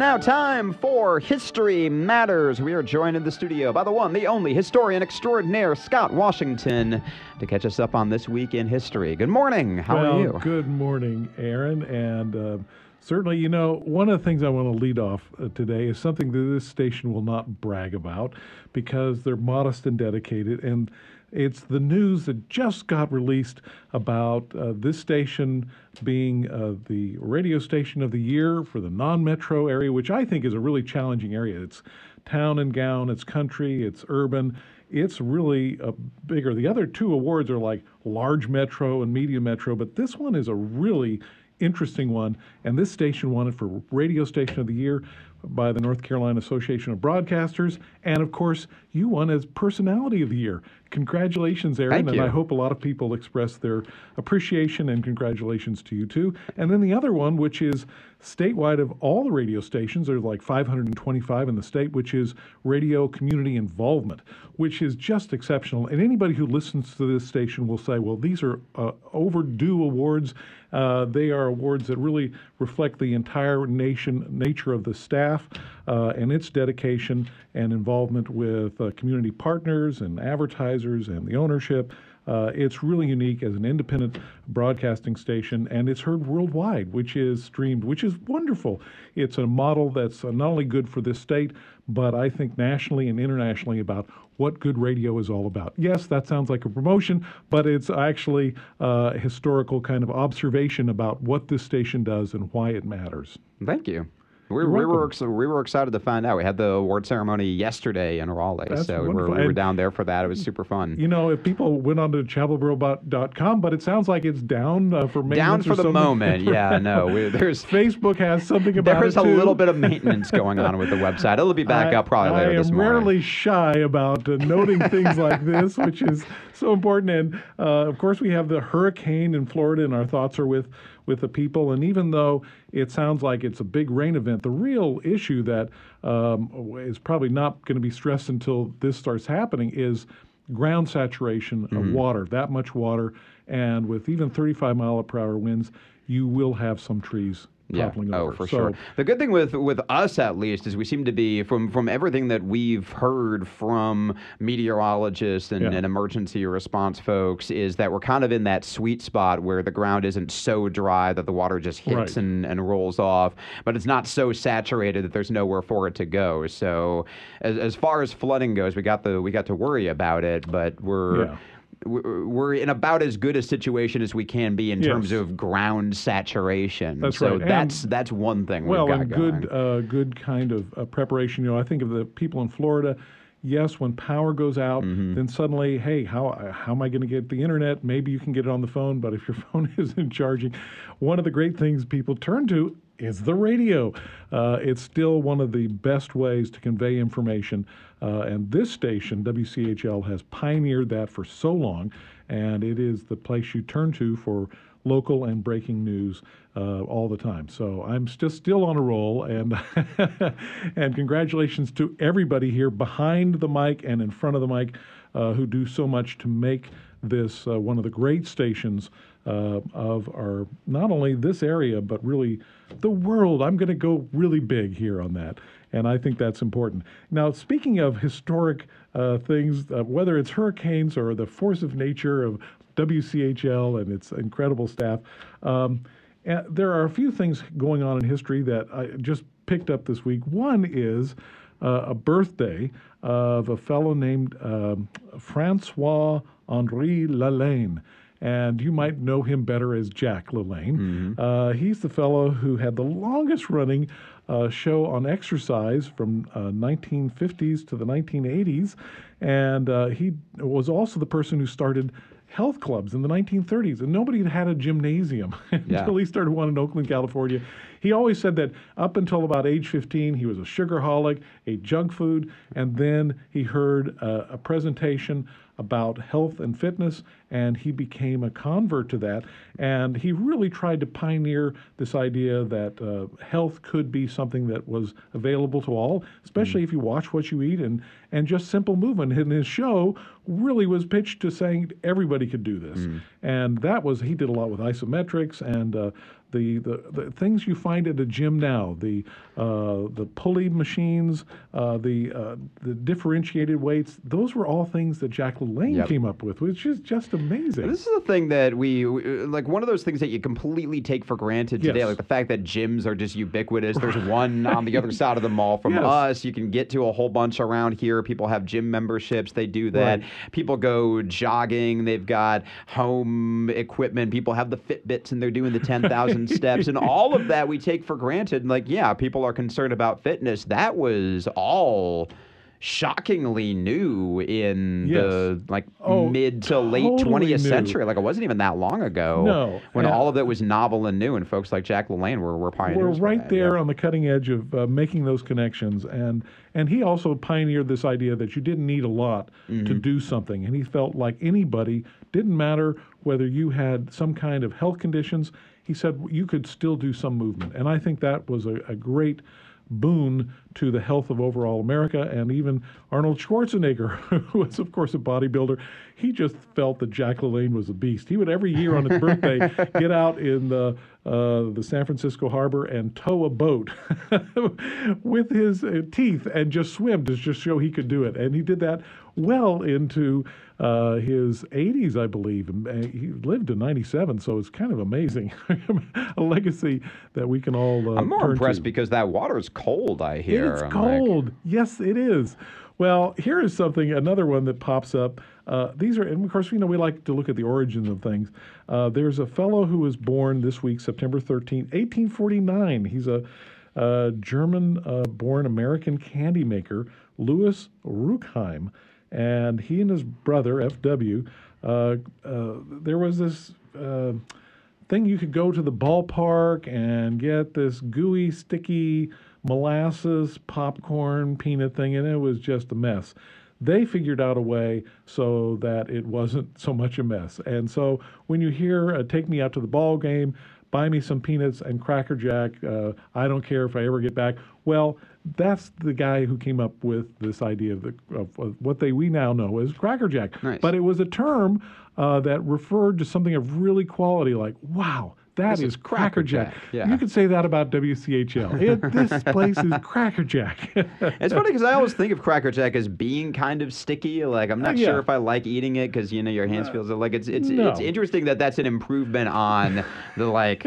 now time for History Matters. We are joined in the studio by the one, the only historian extraordinaire, Scott Washington, to catch us up on this week in history. Good morning. How well, are you? Good morning, Aaron. And uh, certainly, you know, one of the things I want to lead off uh, today is something that this station will not brag about because they're modest and dedicated. And it's the news that just got released about uh, this station being uh, the radio station of the year for the non metro area, which I think is a really challenging area. It's town and gown, it's country, it's urban. It's really a bigger. The other two awards are like large metro and medium metro, but this one is a really interesting one. And this station won it for Radio Station of the Year by the North Carolina Association of Broadcasters. And of course, you won as Personality of the Year. Congratulations, Aaron. Thank and you. I hope a lot of people express their appreciation and congratulations to you too. And then the other one, which is statewide of all the radio stations, there's like 525 in the state, which is radio community involvement, which is just exceptional. And anybody who listens to this station will say, well, these are uh, overdue awards. Uh, they are awards that really reflect the entire nation nature of the staff uh, and its dedication and involvement with uh, community partners and advertisers and the ownership. Uh, it's really unique as an independent broadcasting station, and it's heard worldwide, which is streamed, which is wonderful. It's a model that's uh, not only good for this state, but I think nationally and internationally about what good radio is all about. Yes, that sounds like a promotion, but it's actually a historical kind of observation about what this station does and why it matters. Thank you. We, we, were, we were excited to find out. We had the award ceremony yesterday in Raleigh, That's so we were, we were down there for that. It was super fun. You know, if people went on to chapelboro.com, but it sounds like it's down uh, for Down maintenance for or the something. moment. Yeah, no. We, there's Facebook has something about there is it a little bit of maintenance going on with the website. It'll be back I, up probably later this morning. I am rarely shy about uh, noting things like this, which is so important. And uh, of course, we have the hurricane in Florida, and our thoughts are with with the people. And even though it sounds like it's a big rain event, the real issue that um, is probably not going to be stressed until this starts happening is ground saturation Mm-hmm. of water. That much water, and with even 35 mile per hour winds, you will have some trees Yeah. toppling Oh, for So- sure. The good thing with with us, at least, is we seem to be from from everything that we've heard from meteorologists and, Yeah. and emergency response folks is that we're kind of in that sweet spot where the ground isn't so dry that the water just hits Right. and, and rolls off, but it's not so saturated that there's nowhere for it to go. So as, as far as flooding goes, we got the we got to worry about it, but we're Yeah. We're in about as good a situation as we can be in terms of ground saturation. That's so right. And- that's that's one thing Well, we've and good, uh, good kind of uh, preparation. You know, I think of the people in Florida. Yes, when power goes out, Mm-hmm. then suddenly, hey, how how am I going to get the internet? Maybe you can get it on the phone, but if your phone isn't charging, one of the great things people turn to is the radio. Uh, it's still one of the best ways to convey information, uh, and this station, WCHL, has pioneered that for so long, and it is the place you turn to for local and breaking news uh, all the time. So I'm just still on a roll, and and congratulations to everybody here behind the mic and in front of the mic uh, who do so much to make this uh, one of the great stations uh, of our not only this area but really the world. I'm going to go really big here on that, and I think that's important. Now, speaking of historic uh, things, uh, whether it's hurricanes or the force of nature of WCHL and its incredible staff. Um, and there are a few things going on in history that I just picked up this week. One is uh, a birthday of a fellow named um, Francois Henri LaLanne. And you might know him better as Jack LaLanne. Uh, he's the fellow who had the longest running uh, show on exercise from uh, 1950s to the 1980s. And uh, he was also the person who started health clubs in the 1930s, and nobody had had a gymnasium until Yeah. he started one in Oakland, California. He always said that up until about age 15, he was a sugarholic, ate junk food, and then he heard uh, a presentation about health and fitness, and he became a convert to that. And he really tried to pioneer this idea that uh, health could be something that was available to all, especially if you watch what you eat and, and just simple movement. And his show really was pitched to saying everybody could do this. And that was, he did a lot with isometrics and uh, the, the, the things you find at a gym now, the uh, the pulley machines, uh, the uh, the differentiated weights, those were all things that Jack LaLanne Yep. came up with, which is just amazing. This is a thing that we like. One of those things that you completely take for granted today, Yes. like the fact that gyms are just ubiquitous. There's one on the other side of the mall from Yes. us. You can get to a whole bunch around here. People have gym memberships. They do that. Right. People go jogging. They've got home equipment. People have the Fitbits and they're doing the 10,000 steps. And all of that we take for granted. Like, yeah, people are concerned about fitness. That was all shockingly new in Yes. the like Oh, mid to late totally 20th new. century. Like it wasn't even that long ago. No, When and- all of it was novel and new, and folks like Jack LaLanne were, were pioneers. We're right there yeah. on the cutting edge of uh, making those connections, and and he also pioneered this idea that you didn't need a lot to Mm-hmm. do something, and he felt like anybody didn't matter whether you had some kind of health conditions. He said you could still do some movement, and I think that was a, a great boon to the health of overall America. And even Arnold Schwarzenegger, who was, of course, a bodybuilder, he just felt that Jack LaLanne was a beast. He would every year on his birthday get out in the uh, the San Francisco harbor and tow a boat with his uh, teeth and just swim to just show he could do it. And he did that well into uh, his 80s, I believe. Uh, he lived to 97, so it's kind of amazing. a legacy that we can all. Uh, I'm more impressed to. because that water's cold. I hear. It's I'm like, cold. Yes, it is. Well, here is something, another one that pops up. Uh, these are, and of course, you know, we like to look at the origins of things. Uh, there's a fellow who was born this week, September 13, 1849. He's a, uh German uh, born American candy maker, Louis Rueckheim. And he and his brother, F.W., uh, uh, there was this. Uh, thing you could go to the ballpark and get this gooey, sticky molasses, popcorn, peanut thing, and it was just a mess. They figured out a way so that it wasn't so much a mess. And so when you hear "Take me out to the ball game," buy me some peanuts and Cracker Jack. Uh, I don't care if I ever get back. Well, that's the guy who came up with this idea of, the, of, of what they we now know as Cracker Jack. Nice. But it was a term uh, that referred to something of really quality, like wow. That This is is Cracker Jack. Jack, yeah. You could say that about WCHL. It, this place is crackerjack. It's funny because I always think of crackerjack as being kind of sticky. Like I'm not Uh, yeah. sure if I like eating it because you know your hands feel so like it's it's no. it's interesting that that's an improvement on the like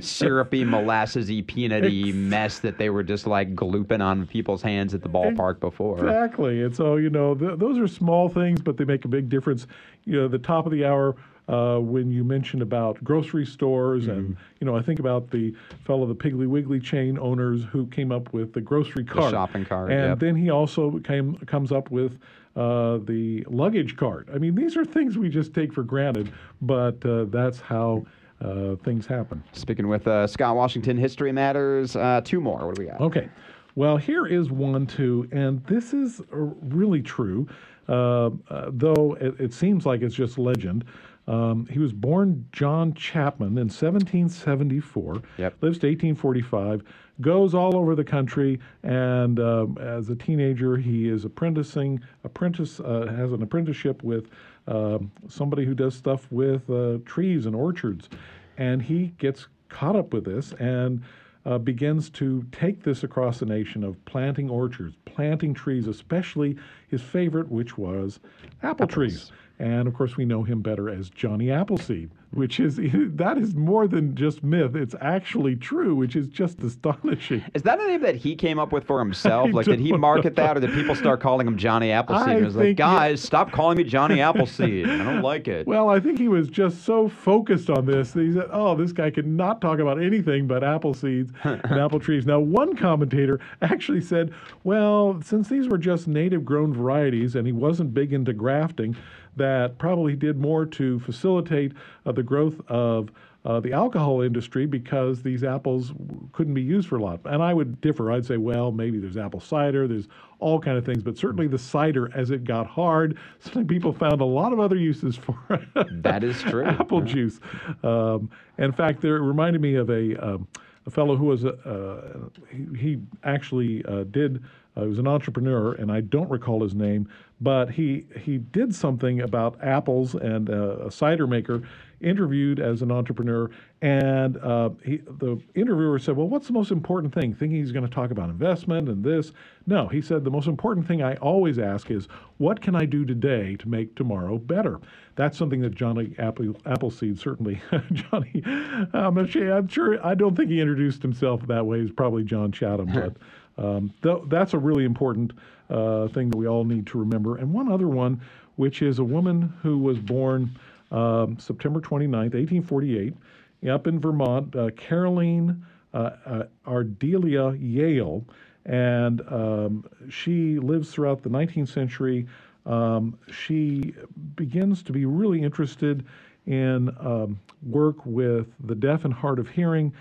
syrupy molassesy peanutty mess that they were just like glooping on people's hands at the ballpark before. Exactly. And so, you know, th- those are small things, but they make a big difference. You know, the top of the hour, uh, when you mentioned about grocery stores, and, Mm-hmm. you know, I think about the fellow, the Piggly Wiggly chain owners who came up with the grocery cart. shopping cart, And yep. then he also came comes up with uh, the luggage cart. I mean, these are things we just take for granted, but uh, that's how uh, things happen. Speaking with uh, Scott Washington, History Matters. Uh, two more. What do we got? Okay. Well, here is one too, and this is uh, really true, though it, it seems like it's just legend. Um, he was born John Chapman in 1774. Yep. Lives to 1845. Goes all over the country, and um, as a teenager, he is apprenticing. Apprentice uh, has an apprenticeship with um somebody who does stuff with uh, trees and orchards, and he gets caught up with this and uh, begins to take this across the nation of planting orchards, planting trees, especially his favorite, which was apple trees. And of course, we know him better as Johnny Appleseed, mm. which is that is more than just myth. It's actually true, which is just astonishing. Is that a name that he came up with for himself? I Like, did he market that, or did people start calling him Johnny Appleseed? I it was like, think he- guys, stop calling me Johnny Appleseed. I don't like it. Well, I think he was just so focused on this. that He said, "Oh, this guy could not talk about anything but apple seeds and apple trees." Now, one commentator actually said, "Well, since these were just native-grown varieties, and he wasn't big into grafting, that probably did more to facilitate uh, the growth of." Uh, the alcohol industry because these apples couldn't be used for a lot. And I would differ. I'd say, well, maybe there's apple cider, there's all kind of things, but certainly the cider, as it got hard, suddenly people found a lot of other uses for That is true. apple juice. Um, in fact, there it reminded me of a, um, a fellow who was a, uh, he, he actually uh, did. Uh, he was an entrepreneur, and I don't recall his name, but he he did something about apples and a cider maker. Interviewed as an entrepreneur, and uh, he, the interviewer said, "Well, what's the most important thing?" Thinking he's going to talk about investment and this. No, he said the most important thing I always ask is, "What can I do today to make tomorrow better?" That's something that Johnny Apple, Appleseed certainly. Johnny, I'm sure. I'm sure. I don't think he introduced himself that way. He's probably John Chatham, but. Um, th- that's a really important uh, thing that we all need to remember. And one other one, which is a woman who was born um, September 29th, 1848, up in Vermont, uh, Caroline uh, uh, Ardelia Yale. And um, she lives throughout the 19th century. Um, she begins to be really interested in um, work with the deaf and hard of hearing.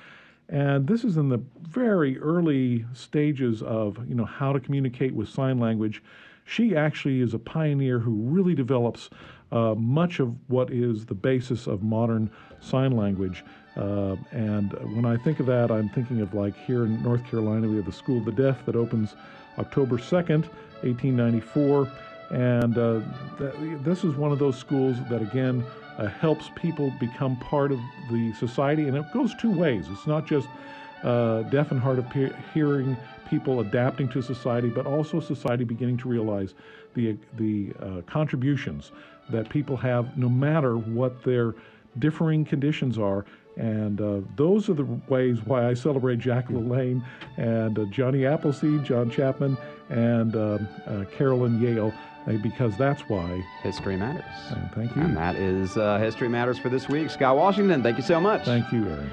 And this is in the very early stages of you know how to communicate with sign language. She actually is a pioneer who really develops uh, much of what is the basis of modern sign language. Uh, and when I think of that, I'm thinking of like here in North Carolina, we have the School of the Deaf that opens October 2nd, 1894. And uh, th- this is one of those schools that, again, uh, helps people become part of the society. And it goes two ways. It's not just uh, deaf and hard of hearing people adapting to society, but also society beginning to realize the, the uh, contributions that people have no matter what their differing conditions are. And uh, those are the ways why I celebrate Jack LaLanne and uh, Johnny Appleseed, John Chapman, and um, uh, Carolyn Yale, uh, because that's why History matters. And thank you. And that is uh, History Matters for this week. Scott Washington, thank you so much. Thank you, Aaron.